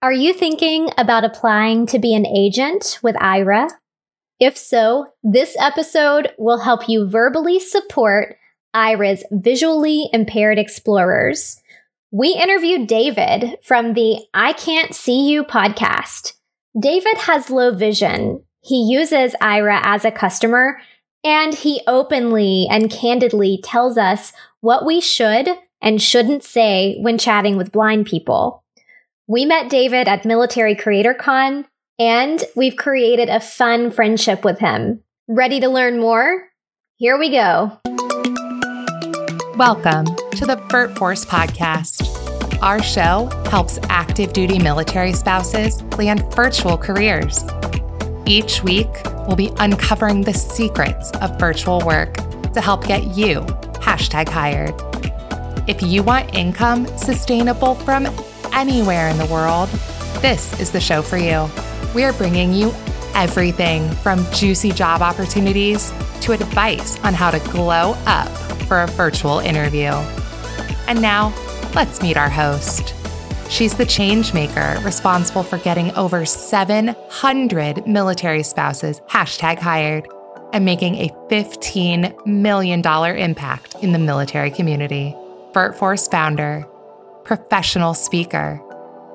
Are you thinking about applying to be an agent with Aira? If so, this episode will help you verbally support Aira's visually impaired explorers. We interviewed David from the I Can't See You podcast. David has low vision. He uses Aira as a customer, and he openly and candidly tells us what we should and shouldn't say when chatting with blind people. We met David at Military Creator Con, and we've created a fun friendship with him. Ready to learn more? Here we go. Welcome to the VirtForce podcast. Our show helps active duty military spouses plan virtual careers. Each week, we'll be uncovering the secrets of virtual work to help get you hashtag hired. If you want income sustainable from anywhere in the world, this is the show for you. We are bringing you everything from juicy job opportunities to advice on how to glow up for a virtual interview. And now, let's meet our host. She's the change maker responsible for getting over 700 military spouses hashtag hired and making a $15 million impact in the military community. Burt VirtForce founder, professional speaker,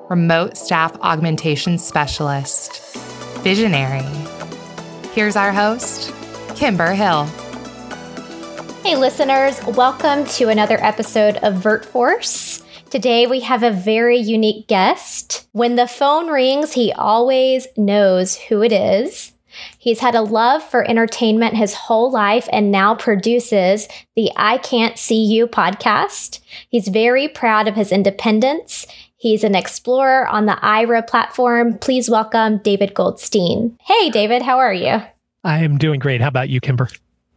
remote staff augmentation specialist, visionary. Here's our host, Kimber Hill. Hey, listeners, welcome to another episode of VirtForce. Today we have a very unique guest. When the phone rings, he always knows who it is. He's had a love for entertainment his whole life and now produces the I Can't See You podcast. He's very proud of his independence. He's an explorer on the Aira platform. Please welcome David Goldstein. Hey, David, how are you? I am doing great. How about you, Kimber?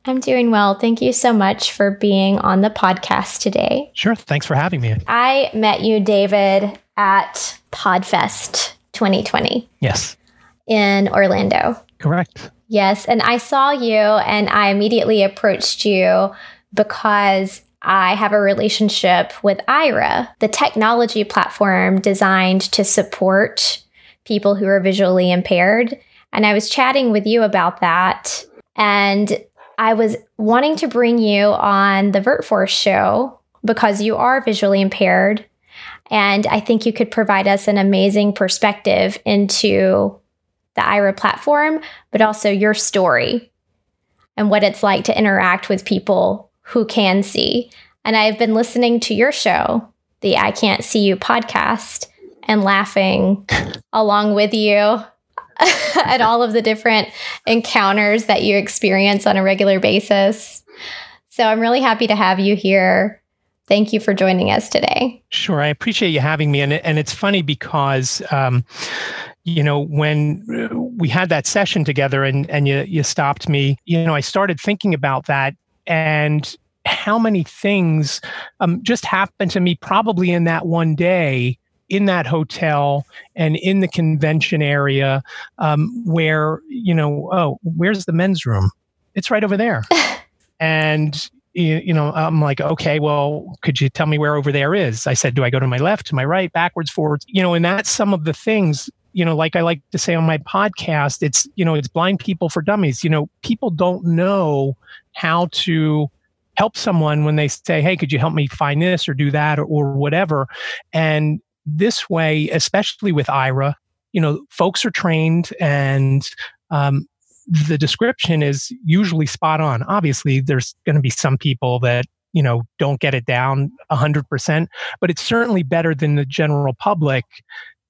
I'm doing well. Thank you so much for being on the podcast today. Sure. Thanks for having me. I met you, David, at Podfest 2020. Yes. In Orlando. Correct. Yes. And I saw you and I immediately approached you because I have a relationship with Aira, the technology platform designed to support people who are visually impaired. And I was chatting with you about that. And I was wanting to bring you on the VirtForce show because you are visually impaired. And I think you could provide us an amazing perspective into the Aira platform, but also your story and what it's like to interact with people who can see. And I've been listening to your show, the I Can't See You podcast, and laughing along with you at all of the different encounters that you experience on a regular basis. So I'm really happy to have you here. Thank you for joining us today. Sure, I appreciate you having me, and and it's funny because, um, you know, when we had that session together, and and you you stopped me, you know, I started thinking about that, and how many things um, just happened to me probably in that one day in that hotel and in the convention area um, where you know oh where's the men's room it's right over there and you know i'm like okay well could you tell me where over there is? I said do i go to my left to my right backwards forwards? You know and that's some of the things you know like i like to say on my podcast it's you know it's blind people for dummies. You know people don't know how to help someone when they say hey could you help me find this or do that or, or whatever? And this way, especially with Aira, you know, folks are trained and um, the description is usually spot on. Obviously, there's going to be some people that you know don't get it down 100% but it's certainly better than the general public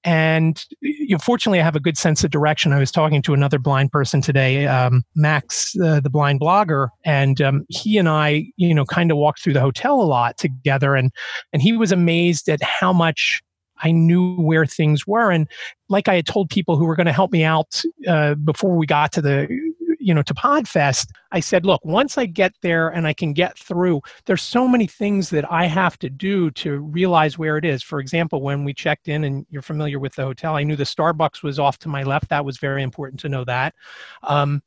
and you know, fortunately i have a good sense of direction i was talking to another blind person today um, max uh, the blind blogger and um, he and i you know kind of walked through the hotel a lot together and and he was amazed at how much I knew where things were. And like I had told people who were going to help me out uh, before we got to the, you know, to Podfest, I said, look, once I get there and I can get through, there's so many things that I have to do to realize where it is. For example, when we checked in and you're familiar with the hotel, I knew the Starbucks was off to my left. That was very important to know that. Um,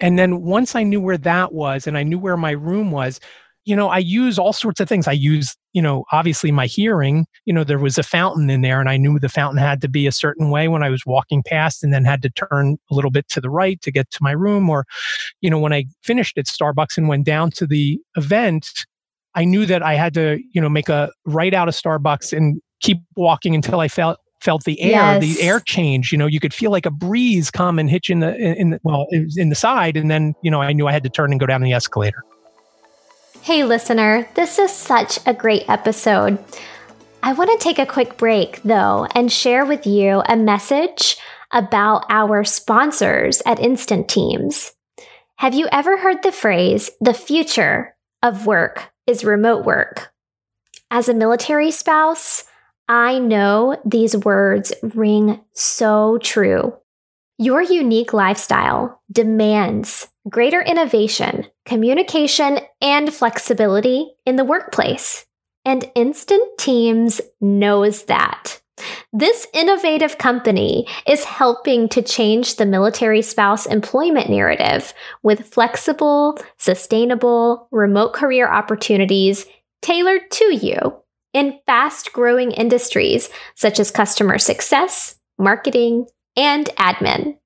and then once I knew where that was and I knew where my room was, you know, I use all sorts of things. I use, you know, obviously my hearing, you know, there was a fountain in there and I knew the fountain had to be a certain way when I was walking past and then had to turn a little bit to the right to get to my room. Or, you know, when I finished at Starbucks and went down to the event, I knew that I had to, you know, make a right out of Starbucks and keep walking until I felt felt the air, yes. the air change. You know, you could feel like a breeze come and hit you in the in the, well in the side, and then you know I knew I had to turn and go down the escalator. Hey, listener, this is such a great episode. I want to take a quick break, though, and share with you a message about our sponsors at Instant Teams. Have you ever heard the phrase, the future of work is remote work? As a military spouse, I know these words ring so true. Your unique lifestyle demands greater innovation, communication, and flexibility in the workplace. And Instant Teams knows that. This innovative company is helping to change the military spouse employment narrative with flexible, sustainable, remote career opportunities tailored to you in fast growing industries such as customer success, marketing, and admin.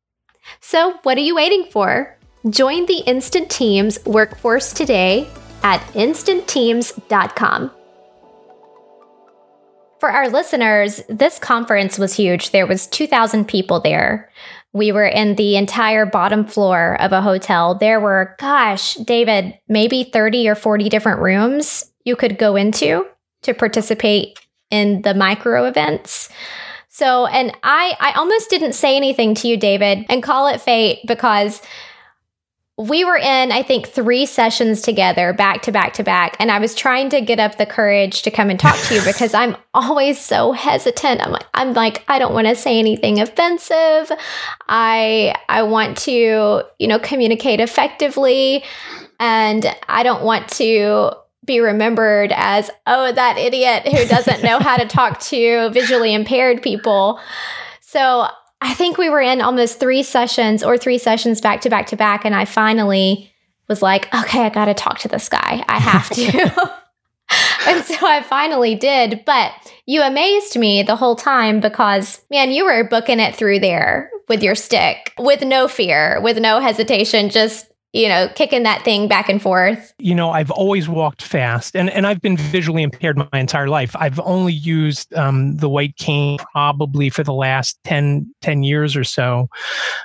So, what are you waiting for? Join the Instant Teams workforce today at instantteams.com. For our listeners, this conference was huge. There was 2000 people there. We were in the entire bottom floor of a hotel. There were, gosh, David, maybe 30 or 40 different rooms you could go into to participate in the micro events. So, and I I almost didn't say anything to you, David, and call it fate because we were in, I think, three sessions together, back to back to back. And I was trying to get up the courage to come and talk to you because I'm always so hesitant. I'm like, I'm like, I don't want to say anything offensive. I I want to, you know, communicate effectively. And I don't want to be remembered as, oh, that idiot who doesn't know how to talk to visually impaired people. So I think we were in almost three sessions or three sessions back to back to back. And I finally was like, okay, I got to talk to this guy. I have to. and so I finally did. But you amazed me the whole time because, man, you were booking it through there with your stick with no fear, with no hesitation, just you know, kicking that thing back and forth? You know, I've always walked fast and, and I've been visually impaired my entire life. I've only used um, the white cane probably for the last 10, 10 years or so.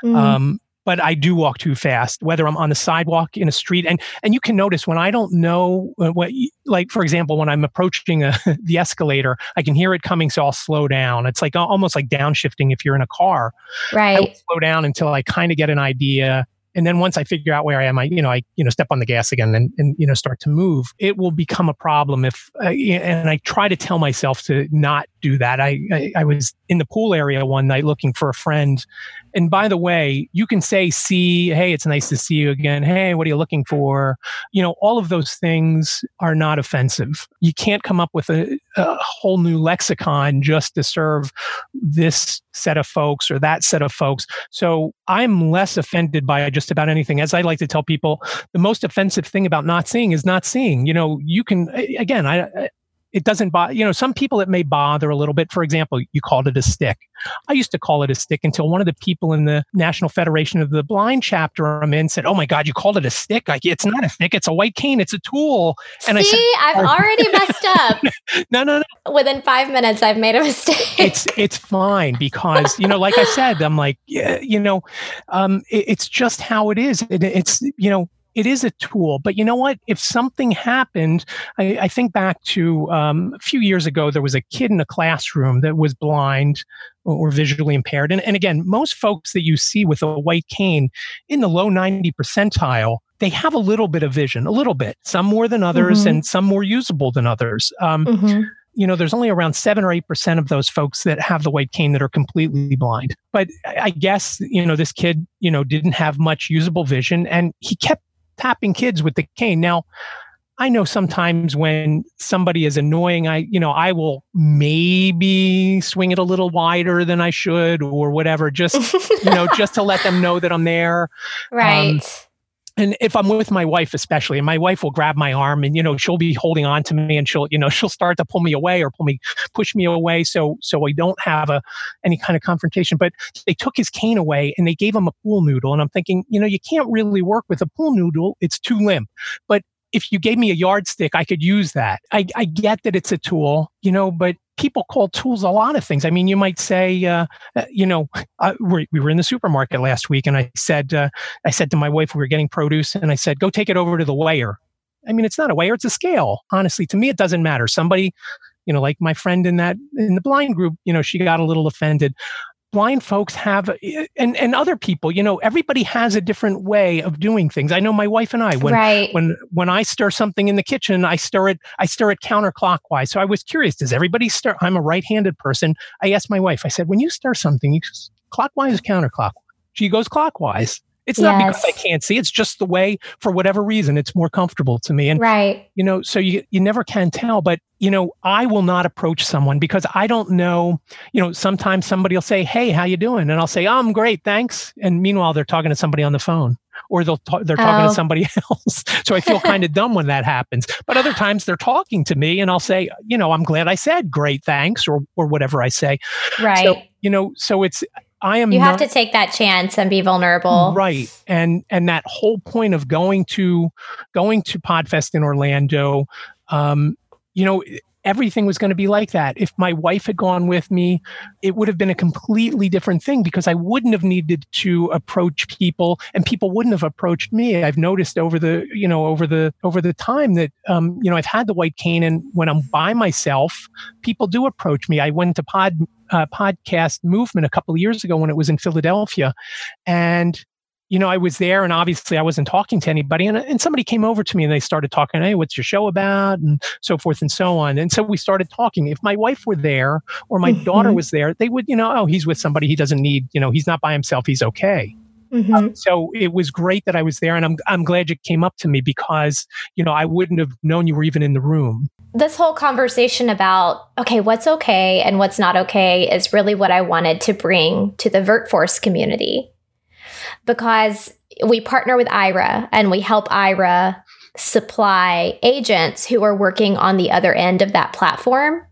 Mm. Um, but I do walk too fast, whether I'm on the sidewalk in a street. And and you can notice when I don't know uh, what, like for example, when I'm approaching a, the escalator, I can hear it coming, so I'll slow down. It's like almost like downshifting if you're in a car. Right. slow down until I kind of get an idea and then once I figure out where I am, I you know I you know step on the gas again and, and you know start to move. It will become a problem if uh, and I try to tell myself to not do that. I, I, I was in the pool area one night looking for a friend, and by the way, you can say "see," "Hey, it's nice to see you again." "Hey, what are you looking for?" You know, all of those things are not offensive. You can't come up with a, a whole new lexicon just to serve this set of folks or that set of folks. So I'm less offended by just about anything. As I like to tell people, the most offensive thing about not seeing is not seeing. You know, you can again, I it doesn't bother you know some people it may bother a little bit. For example you called it a stick. I used to call it a stick until one of the people in the national federation of the blind chapter i'm in said oh my god you called it a stick? Like it's not a stick it's a white cane it's a tool. And See, i said i've already messed up. No no no. Within five minutes i've made a mistake. It's it's fine because you know like i said i'm like yeah, you know um, it, it's just how it is. It, it's you know it is a tool. But you know what? If something happened, I, I think back to um, a few years ago, there was a kid in a classroom that was blind or visually impaired. And, and again, most folks that you see with a white cane in the low 90 percentile, they have a little bit of vision, a little bit, some more than others, mm-hmm. and some more usable than others. Um, mm-hmm you know, there's only around seven or eight percent of those folks that have the white cane that are completely blind. But I guess, you know, this kid, you know, didn't have much usable vision and he kept tapping kids with the cane. Now, I know sometimes when somebody is annoying, I, you know, I will maybe swing it a little wider than I should or whatever, just, you know, just to let them know that I'm there. Right. Um, and if I'm with my wife, especially, and my wife will grab my arm and, you know, she'll be holding on to me and she'll, you know, she'll start to pull me away or pull me, push me away. So, so we don't have a, any kind of confrontation, but they took his cane away and they gave him a pool noodle. And I'm thinking, you know, you can't really work with a pool noodle. It's too limp, but if you gave me a yardstick, I could use that. I, I get that it's a tool, you know, but people call tools a lot of things. I mean, you might say, uh, uh you know, uh, we, we, were in the supermarket last week, and I said, uh, I said to my wife, we were getting produce, and I said, go take it over to the weigher. I mean, it's not a weigher; it's a scale. Honestly, to me, it doesn't matter. Somebody, you know, like my friend in that in the blind group, you know, she got a little offended blind folks have uh, and and other people you know everybody has a different way of doing things. I know my wife and i when right. when when i stir something in the kitchen i stir it i stir it counterclockwise. So i was curious does everybody stir i'm a right-handed person. I asked my wife i said when you stir something you clockwise or counterclockwise. She goes clockwise it's not yes. because I can't see. It's just the way, for whatever reason, it's more comfortable to me. And right, you know, so you you never can tell. But you know, I will not approach someone because I don't know. You know, sometimes somebody will say, "Hey, how you doing?" And I'll say, oh, "I'm great, thanks." And meanwhile, they're talking to somebody on the phone or they'll ta- they're talking oh. to somebody else. so I feel kind of dumb when that happens. But other times they're talking to me and I'll say, you know, I'm glad I said great thanks or or whatever I say. Right. So, you know, so it's I am You have not, to take that chance and be vulnerable. Right. And and that whole point of going to going to Podfest in Orlando um you know everything was going to be like that. If my wife had gone with me, it would have been a completely different thing because I wouldn't have needed to approach people and people wouldn't have approached me. I've noticed over the, you know, over the, over the time that, um, you know, I've had the white cane and when I'm by myself, people do approach me. I went to pod, uh, podcast movement a couple of years ago when it was in Philadelphia and you know, I was there and obviously I wasn't talking to anybody. And, and somebody came over to me and they started talking, Hey, what's your show about? And so forth and so on. And so we started talking. If my wife were there or my mm-hmm. daughter was there, they would, you know, oh, he's with somebody. He doesn't need, you know, he's not by himself. He's okay. Mm-hmm. Um, so it was great that I was there. And I'm, I'm glad you came up to me because, you know, I wouldn't have known you were even in the room. This whole conversation about, okay, what's okay and what's not okay is really what I wanted to bring to the VirtForce community because we partner with Aira and we help Aira supply agents who are working on the other end of that platform.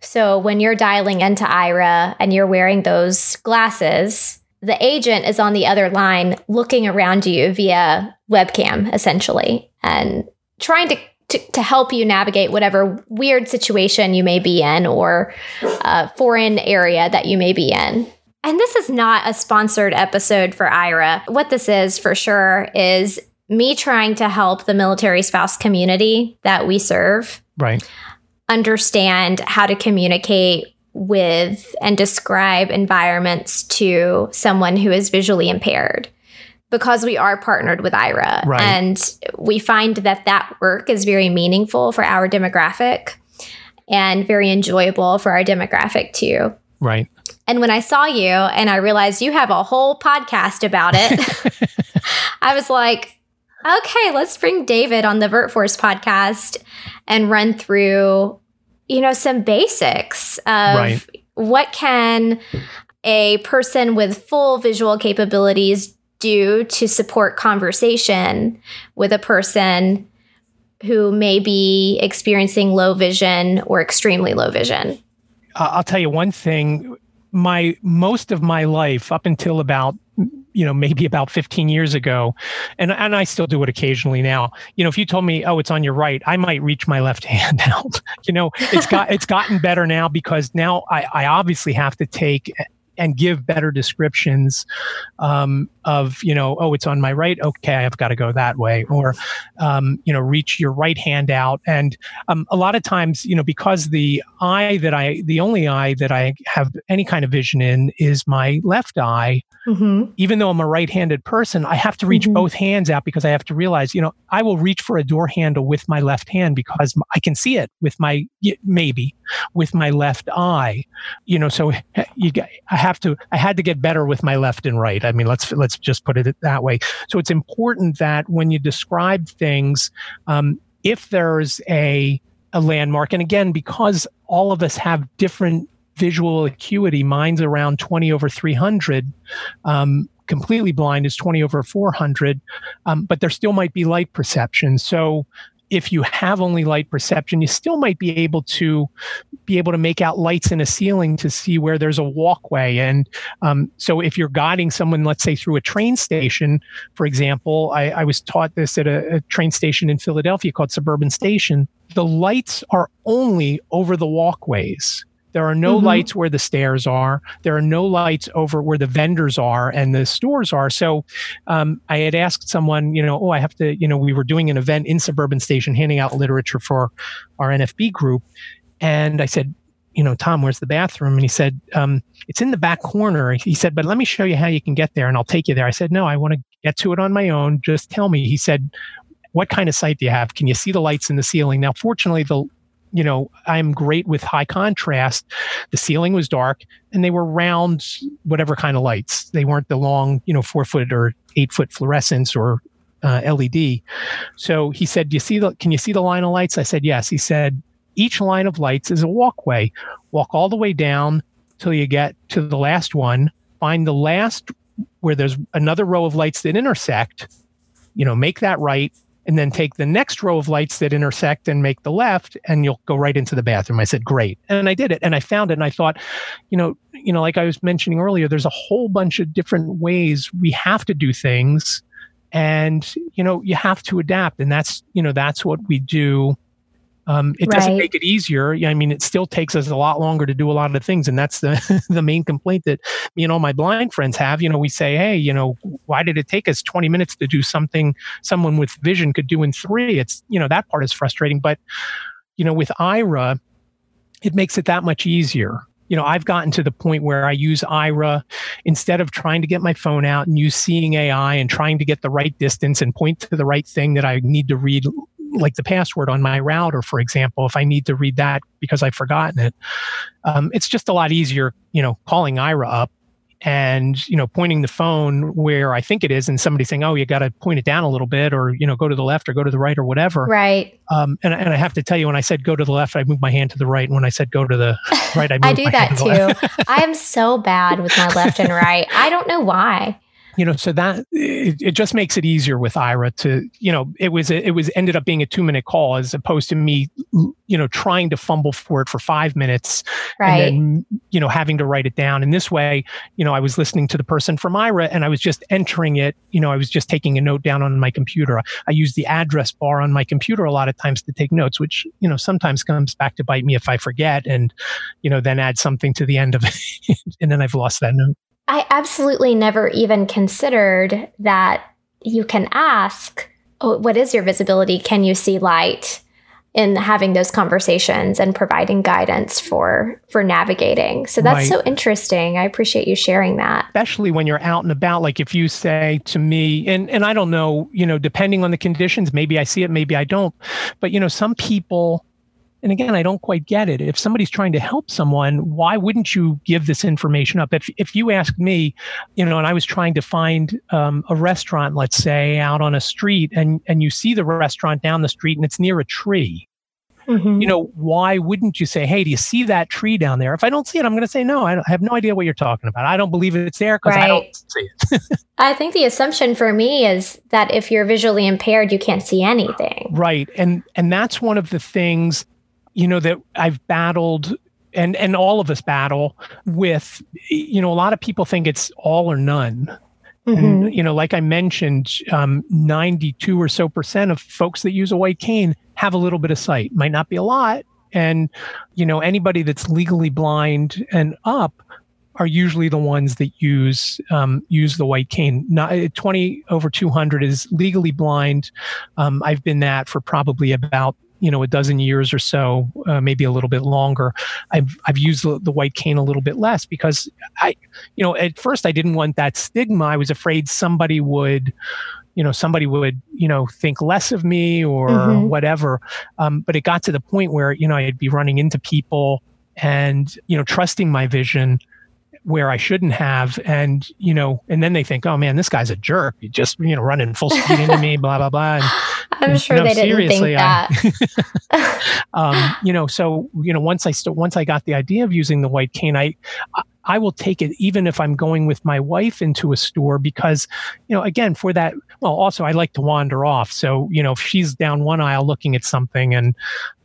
So when you're dialing into Aira and you're wearing those glasses, the agent is on the other line looking around you via webcam, essentially, and trying to, to, to help you navigate whatever weird situation you may be in or uh, foreign area that you may be in. And this is not a sponsored episode for Aira. What this is for sure is me trying to help the military spouse community that we serve. Right. Understand how to communicate with and describe environments to someone who is visually impaired because we are partnered with Aira. Right. And we find that that work is very meaningful for our demographic and very enjoyable for our demographic too. Right. And when I saw you and I realized you have a whole podcast about it, I was like, okay, let's bring David on the VirtForce podcast and run through, you know, some basics of right. what can a person with full visual capabilities do to support conversation with a person who may be experiencing low vision or extremely low vision. I'll tell you one thing. My most of my life up until about you know maybe about 15 years ago and and I still do it occasionally now. You know if you told me oh it's on your right I might reach my left hand out. You know it's got it's gotten better now because now I I obviously have to take and give better descriptions um, of you know oh it's on my right okay i've got to go that way or um, you know reach your right hand out and um, a lot of times you know because the eye that i the only eye that i have any kind of vision in is my left eye mm-hmm. even though i'm a right-handed person i have to reach mm-hmm. both hands out because i have to realize you know i will reach for a door handle with my left hand because i can see it with my maybe with my left eye you know so you i have to i had to get better with my left and right i mean let's let's just put it that way. So it's important that when you describe things, um, if there's a a landmark, and again, because all of us have different visual acuity, mine's around 20 over 300. Um, completely blind is 20 over 400, um, but there still might be light perception. So if you have only light perception, you still might be able to be able to make out lights in a ceiling to see where there's a walkway. And um, so if you're guiding someone, let's say through a train station, for example, I, I was taught this at a, a train station in Philadelphia called Suburban Station. The lights are only over the walkways. There are no mm-hmm. lights where the stairs are. There are no lights over where the vendors are and the stores are. So um, I had asked someone, you know, oh, I have to, you know, we were doing an event in Suburban Station handing out literature for our NFB group. And I said, you know, Tom, where's the bathroom? And he said, um, it's in the back corner. He said, but let me show you how you can get there and I'll take you there. I said, no, I want to get to it on my own. Just tell me. He said, what kind of sight do you have? Can you see the lights in the ceiling? Now, fortunately, the you know, I'm great with high contrast. The ceiling was dark and they were round, whatever kind of lights. They weren't the long, you know, four foot or eight foot fluorescence or uh, LED. So he said, "Do you see the? Can you see the line of lights?" I said, "Yes." He said, "Each line of lights is a walkway. Walk all the way down till you get to the last one. Find the last where there's another row of lights that intersect. You know, make that right, and then take the next row of lights that intersect and make the left and you'll go right into the bathroom. I said great. And i did it and i found it and i thought you know you know like i was mentioning earlier there's a whole bunch of different ways we have to do things and you know you have to adapt and that's you know that's what we do um, it doesn't make it easier. I mean, it still takes us a lot longer to do a lot of the things, and that's the the main complaint that you know my blind friends have. You know, we say, hey, you know, why did it take us 20 minutes to do something someone with vision could do in three? It's you know that part is frustrating, but you know, with Aira, it makes it that much easier you know, I've gotten to the point where I use Aira instead of trying to get my phone out and use seeing AI and trying to get the right distance and point to the right thing that I need to read like the password on my router, for example, if I need to read that because I've forgotten it, um, it's just a lot easier, you know, calling Aira up and you know pointing the phone where I think it is, and somebody saying, "Oh, you got to point it down a little bit," or you know, go to the left or go to the right or whatever. Right. Um, and, and I have to tell you, when I said go to the left, I moved my hand to the right. And when I said go to the right, I I do that too. I am so bad with my left and right. I don't know why you know so that it, it, just makes it easier with Aira to you know it was it was ended up being a two minute call as opposed to me you know trying to fumble for it for five minutes right. and then you know having to write it down. In this way you know i was listening to the person from Aira and i was just entering it you know i was just taking a note down on my computer. I use the address bar on my computer a lot of times to take notes which you know sometimes comes back to bite me if i forget and you know then add something to the end of it and then i've lost that note I absolutely never even considered that you can ask, oh, what is your visibility? Can you see light? in having those conversations and providing guidance for for navigating. So that's right. so interesting. I appreciate you sharing that. Especially when you're out and about like if you say to me and and I don't know, you know, depending on the conditions, maybe I see it, maybe I don't. But you know, some people and again, I don't quite get it. If somebody's trying to help someone, why wouldn't you give this information up? If if you ask me, you know, and I was trying to find um, a restaurant, let's say, out on a street, and and you see the restaurant down the street, and it's near a tree. Mm-hmm. You know, why wouldn't you say, "Hey, do you see that tree down there?" If I don't see it, I'm going to say, "No, I, I, have no idea what you're talking about. I don't believe it's there because right. I don't see it." I think the assumption for me is that if you're visually impaired, you can't see anything. Right, and and that's one of the things you know that I've battled and and all of us battle with you know a lot of people think it's all or none mm-hmm. and you know like i mentioned um, 92 or so percent of folks that use a white cane have a little bit of sight might not be a lot and you know anybody that's legally blind and up are usually the ones that use um, use the white cane. Not, 20 over 200 is legally blind. Um, I've been that for probably about you know a dozen years or so, uh, maybe a little bit longer. I've I've used the, the, white cane a little bit less because I, you know, at first I didn't want that stigma. I was afraid somebody would, you know, somebody would you know think less of me or mm-hmm. whatever. Um, but it got to the point where you know I'd be running into people and you know trusting my vision where I shouldn't have. And, you know, and then they think, oh man, this guy's a jerk. He just, you know, running full speed into me, blah, blah, blah. And, I'm sure no, they didn't think that. I, um, you know, so, you know, once I st- once I got the idea of using the white cane, I, I will take it even if I'm going with my wife into a store because, you know, again, for that, well, also I like to wander off. So, you know, if she's down one aisle looking at something and,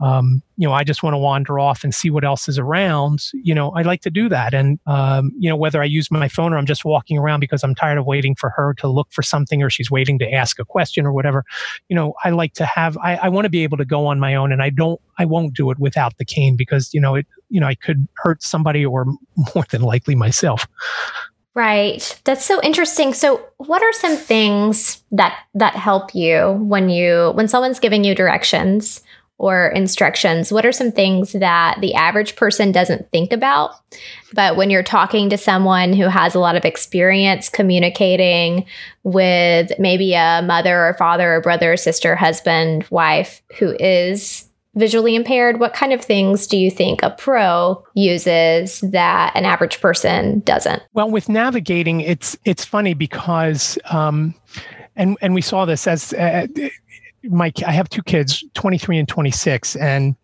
um, you know, I just want to wander off and see what else is around, you know, I like to do that. And, um, you know, whether I use my phone or I'm just walking around because I'm tired of waiting for her to look for something or she's waiting to ask a question or whatever, you know, I like to have, I, I want to be able to go on my own and I don't, I won't do it without the cane because, you know, it, you know, I could hurt somebody or more than likely myself. Right. That's so interesting. So, what are some things that that help you when you when someone's giving you directions or instructions? What are some things that the average person doesn't think about? But when you're talking to someone who has a lot of experience communicating with maybe a mother or father or brother or sister, husband, wife who is visually impaired, what kind of things do you think a pro uses that an average person doesn't? Well, with navigating, it's it's funny because, um, and and we saw this as uh, my I have two kids, twenty three and twenty six, and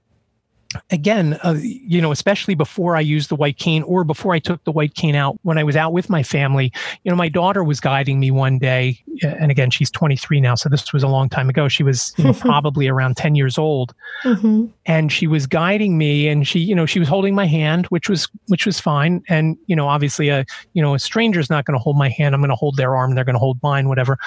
again, uh, you know, especially before I used the white cane or before I took the white cane out when I was out with my family, you know, my daughter was guiding me one day. And again, she's 23 now. So this was a long time ago. She was you know, probably around 10 years old. Mm-hmm. And she was guiding me and she, you know, she was holding my hand, which was, which was fine. And, you know, obviously a, you know, a stranger's not going to hold my hand. I'm going to hold their arm. They're going to hold mine, whatever.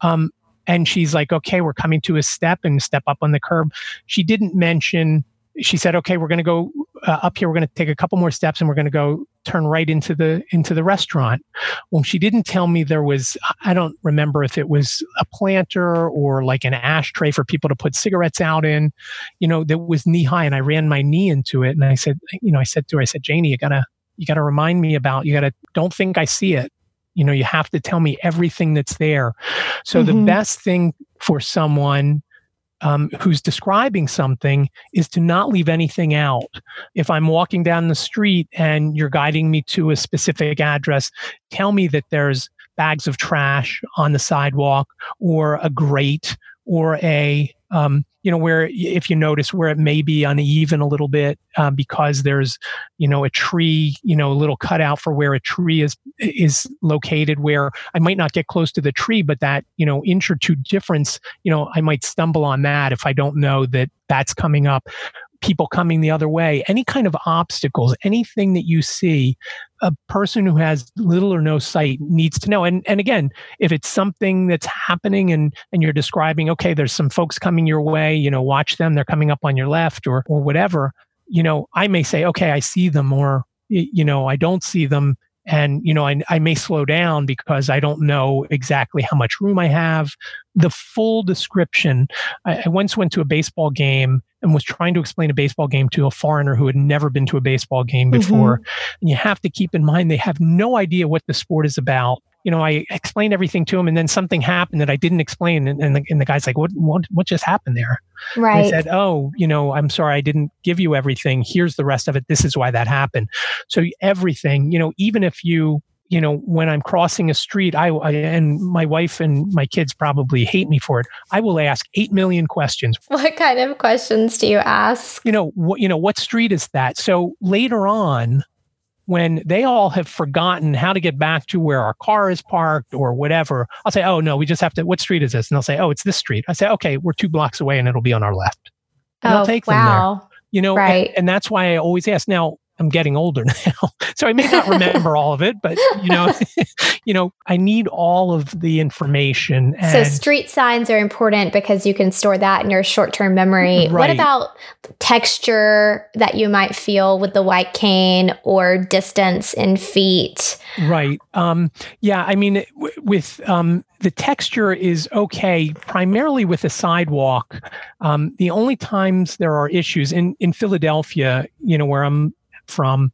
Um, and she's like, okay, we're coming to a step and step up on the curb. She didn't mention she said, "Okay, we're going to go uh, up here. We're going to take a couple more steps, and we're going to go turn right into the into the restaurant." Well, she didn't tell me there was. I don't remember if it was a planter or like an ashtray for people to put cigarettes out in. You know, that was knee high, and I ran my knee into it, and I said, you know, I said to her, I said, Janie, you gotta you gotta remind me about. You gotta don't think I see it. You know, you have to tell me everything that's there. So mm-hmm. the best thing for someone um, who's describing something is to not leave anything out. If I'm walking down the street and you're guiding me to a specific address, tell me that there's bags of trash on the sidewalk or a grate or a um, you know where if you notice where it may be uneven a little bit um, because there's you know a tree you know a little cutout for where a tree is is located where i might not get close to the tree but that you know inch or two difference you know i might stumble on that if i don't know that that's coming up people coming the other way, any kind of obstacles, anything that you see, a person who has little or no sight needs to know. And and again, if it's something that's happening and and you're describing, okay, there's some folks coming your way, you know, watch them, they're coming up on your left or or whatever, you know, I may say, okay, I see them or you know, I don't see them and you know I, I may slow down because i don't know exactly how much room i have the full description I, I, once went to a baseball game and was trying to explain a baseball game to a foreigner who had never been to a baseball game mm-hmm. before mm-hmm. and you have to keep in mind they have no idea what the sport is about you know, I explained everything to him, and then something happened that I didn't explain, and, and, the, and the guy's like, "What, what, what just happened there?" Right. I said, "Oh, you know, I'm sorry, I didn't give you everything. Here's the rest of it. This is why that happened." So everything, you know, even if you you know, when I'm crossing a street, I, I, and my wife and my kids probably hate me for it. I will ask eight million questions. What kind of questions do you ask? You know, what you know, what street is that? So later on, when they all have forgotten how to get back to where our car is parked or whatever, I'll say, oh, no, we just have to, what street is this? And they'll say, oh, it's this street. I say, okay, we're two blocks away and it'll be on our left. And oh, I'll take wow. them there. You know, right. and, and that's why I always ask. Now, I'm getting older now, so I may not remember all of it, but you know, you know, I need all of the information. so street signs are important because you can store that in your short-term memory. Right. What about texture that you might feel with the white cane or distance in feet? Right. Um, yeah. I mean, w- with um, the texture is okay, primarily with the sidewalk. Um, the only times there are issues in in Philadelphia, you know, where I'm from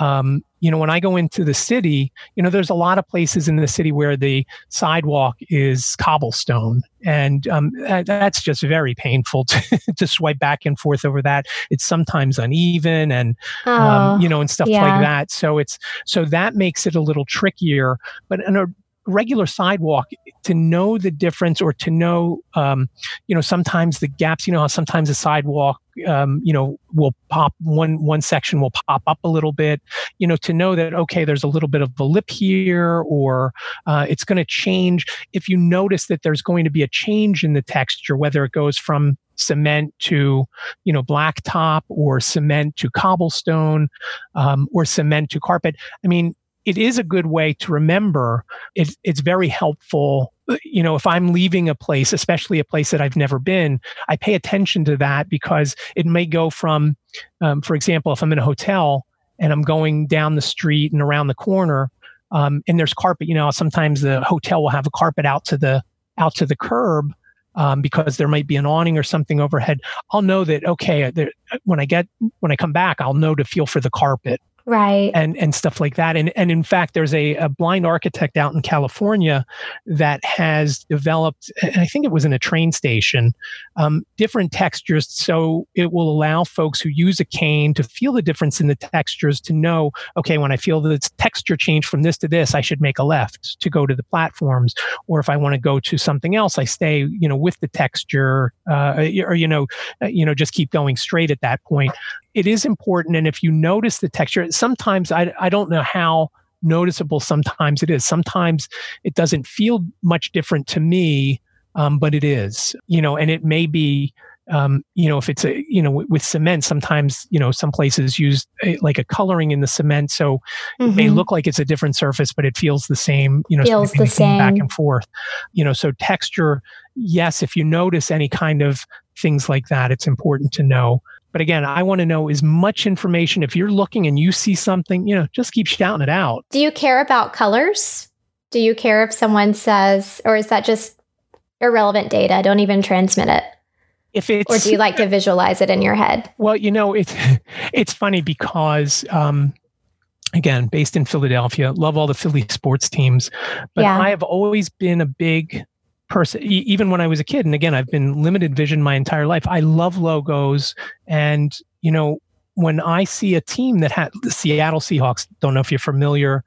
um, you know when i go into the city you know there's a lot of places in the city where the sidewalk is cobblestone. And um, that, that's just very painful to, to swipe back and forth over that. It's sometimes uneven and oh, um, you know and stuff yeah. like that. So it's so that makes it a little trickier. But in a regular sidewalk to know the difference or to know um, you know sometimes the gaps you know how sometimes the sidewalk um, you know will pop one one section will pop up a little bit you know to know that okay there's a little bit of a lip here or uh, it's going to change. If you notice that there's going to be a change in the texture whether it goes from cement to you know blacktop or cement to cobblestone um, or cement to carpet i mean it is a good way to remember. It, it's very helpful. You know, if I'm leaving a place, especially a place that I've never been, I pay attention to that because it may go from, um, for example, if I'm in a hotel and I'm going down the street and around the corner, um, and there's carpet. You know, sometimes the hotel will have a carpet out to the out to the curb. Um, because there might be an awning or something overhead, I'll know that okay. There, when I get when I come back, I'll know to feel for the carpet right. and and stuff like that. And and in fact there's a, a blind architect out in california that has developed i think it was in a train station um, different textures. So it will allow folks who use a cane to feel the difference in the textures to know okay when i feel that texture change from this to this i should make a left to go to the platforms. Or if i want to go to something else i stay you know with the texture uh, or you know uh, you know just keep going straight at that point it is important. And if you notice the texture, sometimes I, I don't know how noticeable sometimes it is. Sometimes it doesn't feel much different to me, um, but it is, you know, and it may be, um, you know, if it's a, you know, w- with cement, sometimes, you know, some places use a, like a coloring in the cement. So mm-hmm. it may mm-hmm. look like it's a different surface, but it feels the same, you know, feels the same back and forth, you know, so texture, yes, if you notice any kind of things like that, it's important to know. But again, I want to know as much information. If you're looking and you see something, you know, just keep shouting it out. Do you care about colors? Do you care if someone says, or is that just irrelevant data? Don't even transmit it. If it's, or do you like to visualize it in your head? Well, you know, it's it's funny because um, again, based in Philadelphia, love all the Philly sports teams, but yeah. I have always been a big person even when i was a kid and again i've been limited vision my entire life i love logos. And you know when i see a team that had the seattle seahawks don't know if you're familiar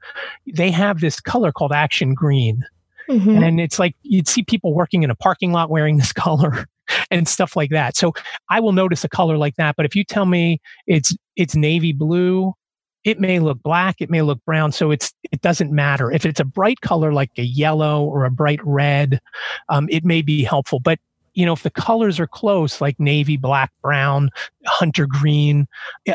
they have this color called action green. Mm-hmm. and it's like you'd see people working in a parking lot wearing this color and stuff like that. So i will notice a color like that but if you tell me it's it's navy blue it may look black, it may look brown, so it's it doesn't matter. If it's a bright color like a yellow or a bright red, um, it may be helpful. But you know, if the colors are close, like navy, black, brown, hunter green,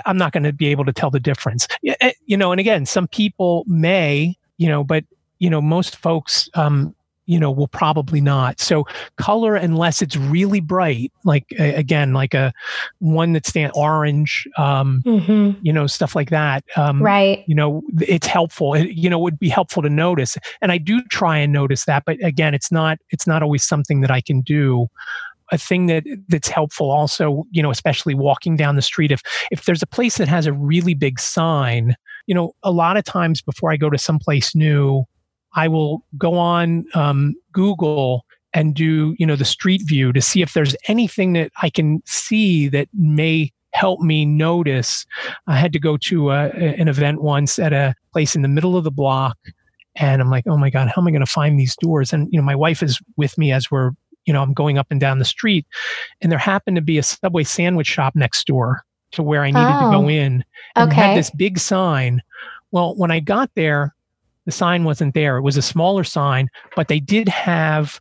I'm not going to be able to tell the difference. Eh, you know, and again, some people may, you know, but you know, most folks um, you know will probably not. So color unless it's really bright like again like a one that's stand orange um mm-hmm. you know stuff like that um right. you know it's helpful. It, you know would be helpful to notice. And i do try and notice that but again it's not it's not always something that i can do. A thing that that's helpful also you know especially walking down the street if if there's a place that has a really big sign you know a lot of times before i go to someplace new I will go on um, Google and do you know the street view to see if there's anything that I can see that may help me notice. I had to go to a, an event once at a place in the middle of the block, and I'm like, oh my god, how am I going to find these doors? And you know, my wife is with me as we're you know I'm going up and down the street, and there happened to be a Subway sandwich shop next door to where I needed oh, to go oh, in, and okay. had this big sign. Well, when I got there, the sign wasn't there. It was a smaller sign, but they did have,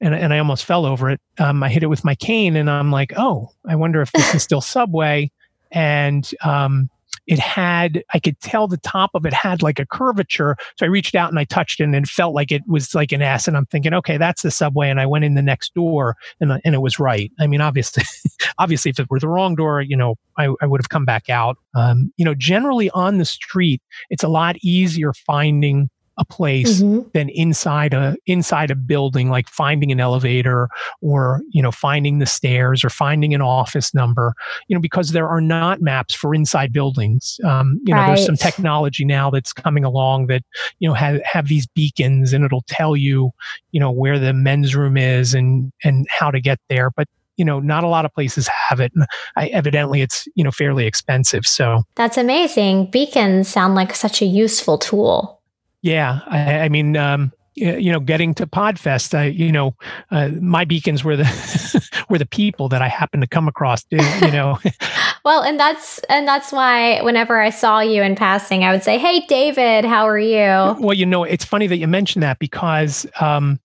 and, and I almost fell over it. Um, I hit it with my cane, and I'm like, oh, I wonder if this is still Subway. And um, it had i could tell the top of it had like a curvature. So i reached out and i touched it and it felt like it was like an s and i'm thinking okay that's the subway and i went in the next door and, and it was right. I mean obviously obviously if it were the wrong door you know i, I would have come back out. Um, you know generally on the street it's a lot easier finding a place mm-hmm. than inside a inside a building like finding an elevator or you know finding the stairs or finding an office number you know because there are not maps for inside buildings. Um, you know right. there's some technology now that's coming along that you know have have these beacons and it'll tell you you know where the men's room is and and how to get there. But you know not a lot of places have it. I, evidently it's you know fairly expensive. So that's amazing. Beacons sound like such a useful tool yeah, I, I mean, um, you know, getting to Podfest, I, you know, uh, my beacons were the were the people that I happened to come across. You know. well, and that's and that's why whenever I saw you in passing, I would say, "Hey, David, how are you?" Well, you know, it's funny that you mentioned that because um,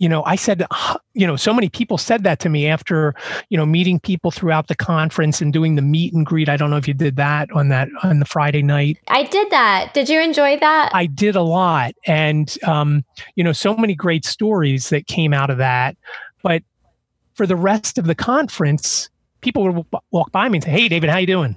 you know, I said, you know, so many people said that to me after, you know, meeting people throughout the conference and doing the meet and greet. I don't know if you did that on that on the Friday night. I did that. Did you enjoy that? I did a lot, and um, you know, so many great stories that came out of that. But for the rest of the conference, people would walk by me and say, "Hey, David, how you doing?"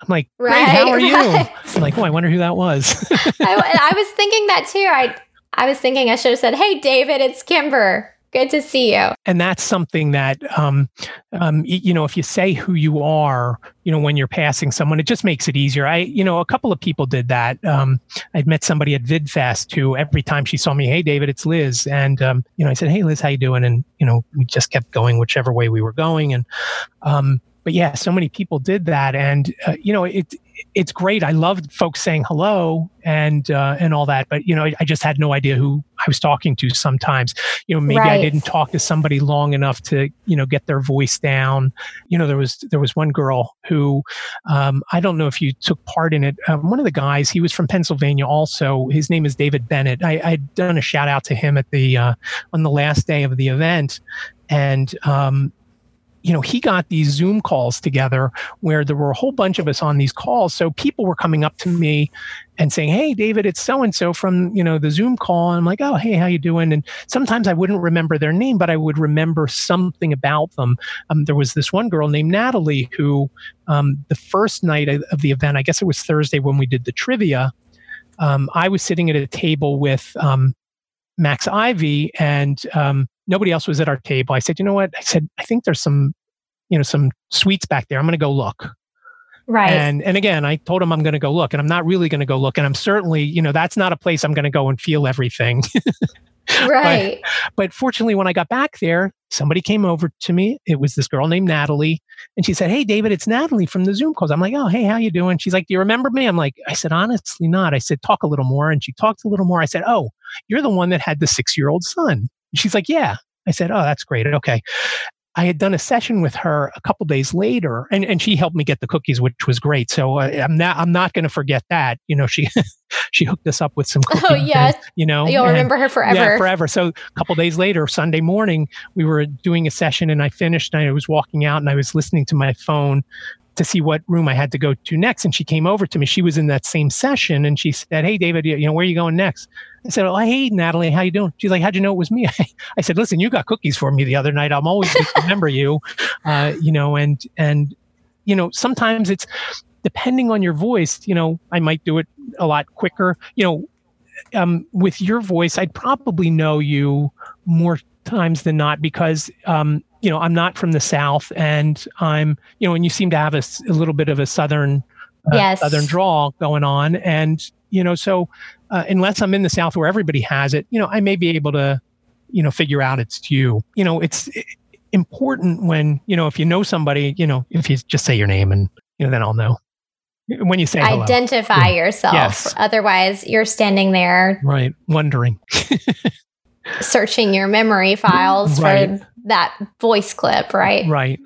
I'm like, great, right, how are right. you? I'm like, oh, I wonder who that was. I, I, was thinking that too. I I was thinking I should have said, "Hey, David, it's Kimber. Good to see you." And that's something that, um, um, you know, if you say who you are, you know, when you're passing someone, it just makes it easier. I, you know, a couple of people did that. Um, I'd met somebody at VidFest who every time she saw me, "Hey, David, it's Liz," and um, you know, I said, "Hey, Liz, how you doing?" And you know, we just kept going whichever way we were going, and um, but yeah, so many people did that, and uh, you know, it it's great. I loved folks saying hello and uh, and all that, but you know, I, I, just had no idea who I was talking to. Sometimes, you know, maybe right. I didn't talk to somebody long enough to you know get their voice down. You know, there was there was one girl who um, I don't know if you took part in it. Um, one of the guys, he was from Pennsylvania. Also, his name is David Bennett. I, I'd done a shout out to him at the uh, on the last day of the event, and um, you know, he got these Zoom calls together where there were a whole bunch of us on these calls. So people were coming up to me and saying, "Hey, David, it's so and so from you know the Zoom call." And I'm like, "Oh, hey, how you doing?" And sometimes I wouldn't remember their name, but I would remember something about them. Um, there was this one girl named Natalie who, um, the first night of the event, I guess it was Thursday when we did the trivia. Um, I was sitting at a table with um, Max Ivey, and um, nobody else was at our table. I said, you know what? I said, I think there's some, you know, some sweets back there. I'm going to go look. Right. And and again, I told him I'm going to go look, and I'm not really going to go look, and I'm certainly, you know, that's not a place I'm going to go and feel everything. right. But, but, fortunately, when I got back there, somebody came over to me. It was this girl named Natalie, and she said, "Hey, David, it's Natalie from the Zoom calls." I'm like, "Oh, hey, how you doing?" She's like, "Do you remember me?" I'm like, "I said honestly, not." I said, "Talk a little more," and she talked a little more. I said, "Oh, you're the one that had the six year old son." she's like, "Yeah." I said, Oh, that's great. Okay. I had done a session with her a couple days later, and, and she helped me get the cookies, which was great. So uh, I'm not I'm not going to forget that. You know, she she hooked us up with some cookies. Oh yes, and, you know, you'll and, remember her forever. Yeah, forever. So a couple days later, Sunday morning, we were doing a session, and I finished. And I was walking out, and I was listening to my phone to see what room I had to go to next. And she came over to me. She was in that same session, and she said, "Hey, David, you know, where are you going next?" I said, "Oh, hey, Natalie, how you doing?" She's like, "How'd you know it was me?" I said, "Listen, you got cookies for me the other night. I'm always remember you, uh, you know, and and you know, sometimes it's depending on your voice. You know, I might do it a lot quicker. You know, um, with your voice, I'd probably know you more times than not because um, you know, I'm not from the South and I'm, you know, and you seem to have a, a little bit of a Southern, uh, yes. Southern drawl going on. And, you know, so uh, unless I'm in the South where everybody has it, you know, I may be able to, you know, figure out it's you. You know, it's important when, you know, if you know somebody, you know, if you just say your name and, you know, then I'll know when you say identify yourself. Yes. Otherwise, you're standing there, right, wondering, searching your memory files right. for that voice clip, right? Right.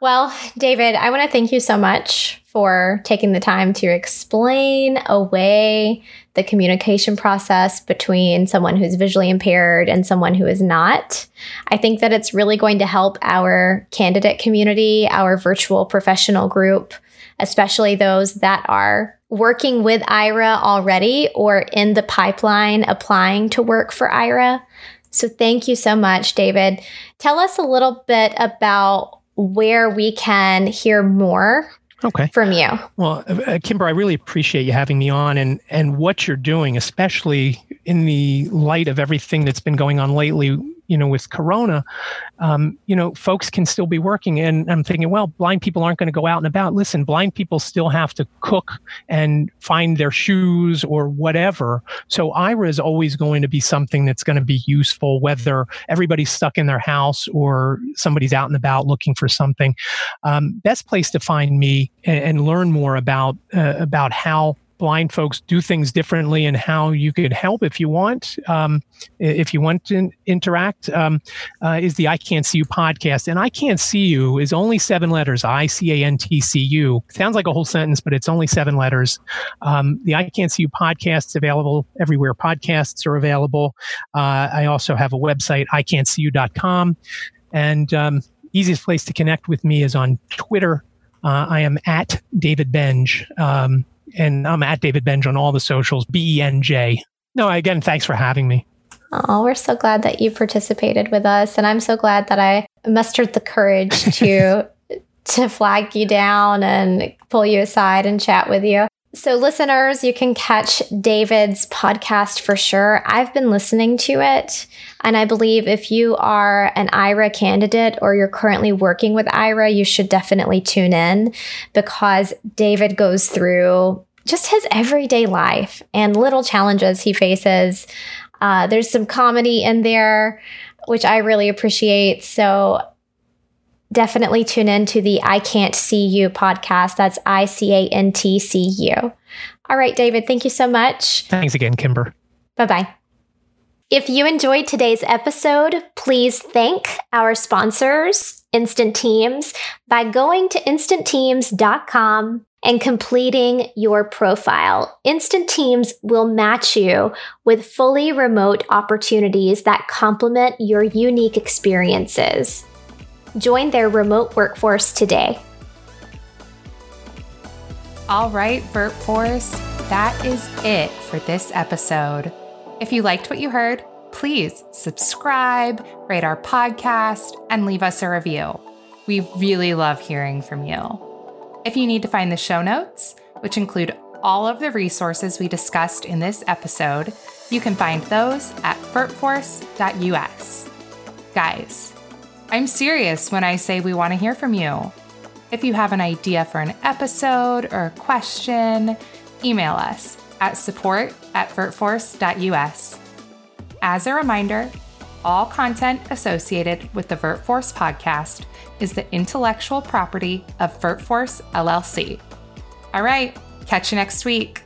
Well, David, I want to thank you so much for taking the time to explain away the communication process between someone who's visually impaired and someone who is not. I think that it's really going to help our candidate community, our virtual professional group, especially those that are working with Aira already or in the pipeline applying to work for Aira. So thank you so much, David. Tell us a little bit about where we can hear more okay. from you. Well, uh, uh, Kimber, I really appreciate you having me on and and what you're doing, especially in the light of everything that's been going on lately you know, with Corona, um, you know, folks can still be working. And I'm thinking, well, blind people aren't going to go out and about. Listen, blind people still have to cook and find their shoes or whatever. So Aira is always going to be something that's going to be useful, whether everybody's stuck in their house or somebody's out and about looking for something. Um, best place to find me and, and learn more about uh, about how blind folks do things differently and how you could help if you want, um, if you want to interact, um, uh, is the I Can't See You podcast. And I Can't See You is only seven letters I C A N T C U. Sounds like a whole sentence, but it's only seven letters. Um, the I Can't See You podcast is available everywhere podcasts are available. Uh, I also have a website, ican'tseeyou.com. And um, easiest place to connect with me is on Twitter. Uh, I am at David Benj. Um, and I'm at David Benj on all the socials, B E N J. No, again, thanks for having me. Oh, we're so glad that you participated with us. And I'm so glad that I mustered the courage to to flag you down and pull you aside and chat with you. So, listeners, you can catch David's podcast for sure. I've been listening to it. And I believe if you are an Aira candidate or you're currently working with Aira, you should definitely tune in because David goes through just his everyday life and little challenges he faces. Uh, there's some comedy in there, which I really appreciate. So, definitely tune in to the I Can't See You podcast. That's I C A N T C U. All right, David, thank you so much. Thanks again, Kimber. Bye bye. If you enjoyed today's episode, please thank our sponsors, Instant Teams, by going to instantteams.com and completing your profile. Instant Teams will match you with fully remote opportunities that complement your unique experiences. Join their remote workforce today. All right, VirtForce, that is it for this episode. If you liked what you heard, please subscribe, rate our podcast, and leave us a review. We really love hearing from you. If you need to find the show notes, which include all of the resources we discussed in this episode, you can find those at virtforce.us. Guys, I'm serious when I say we want to hear from you. If you have an idea for an episode or a question, email us at support at virtforce.us. As a reminder, all content associated with the VirtForce podcast is the intellectual property of VirtForce LLC. All right, catch you next week.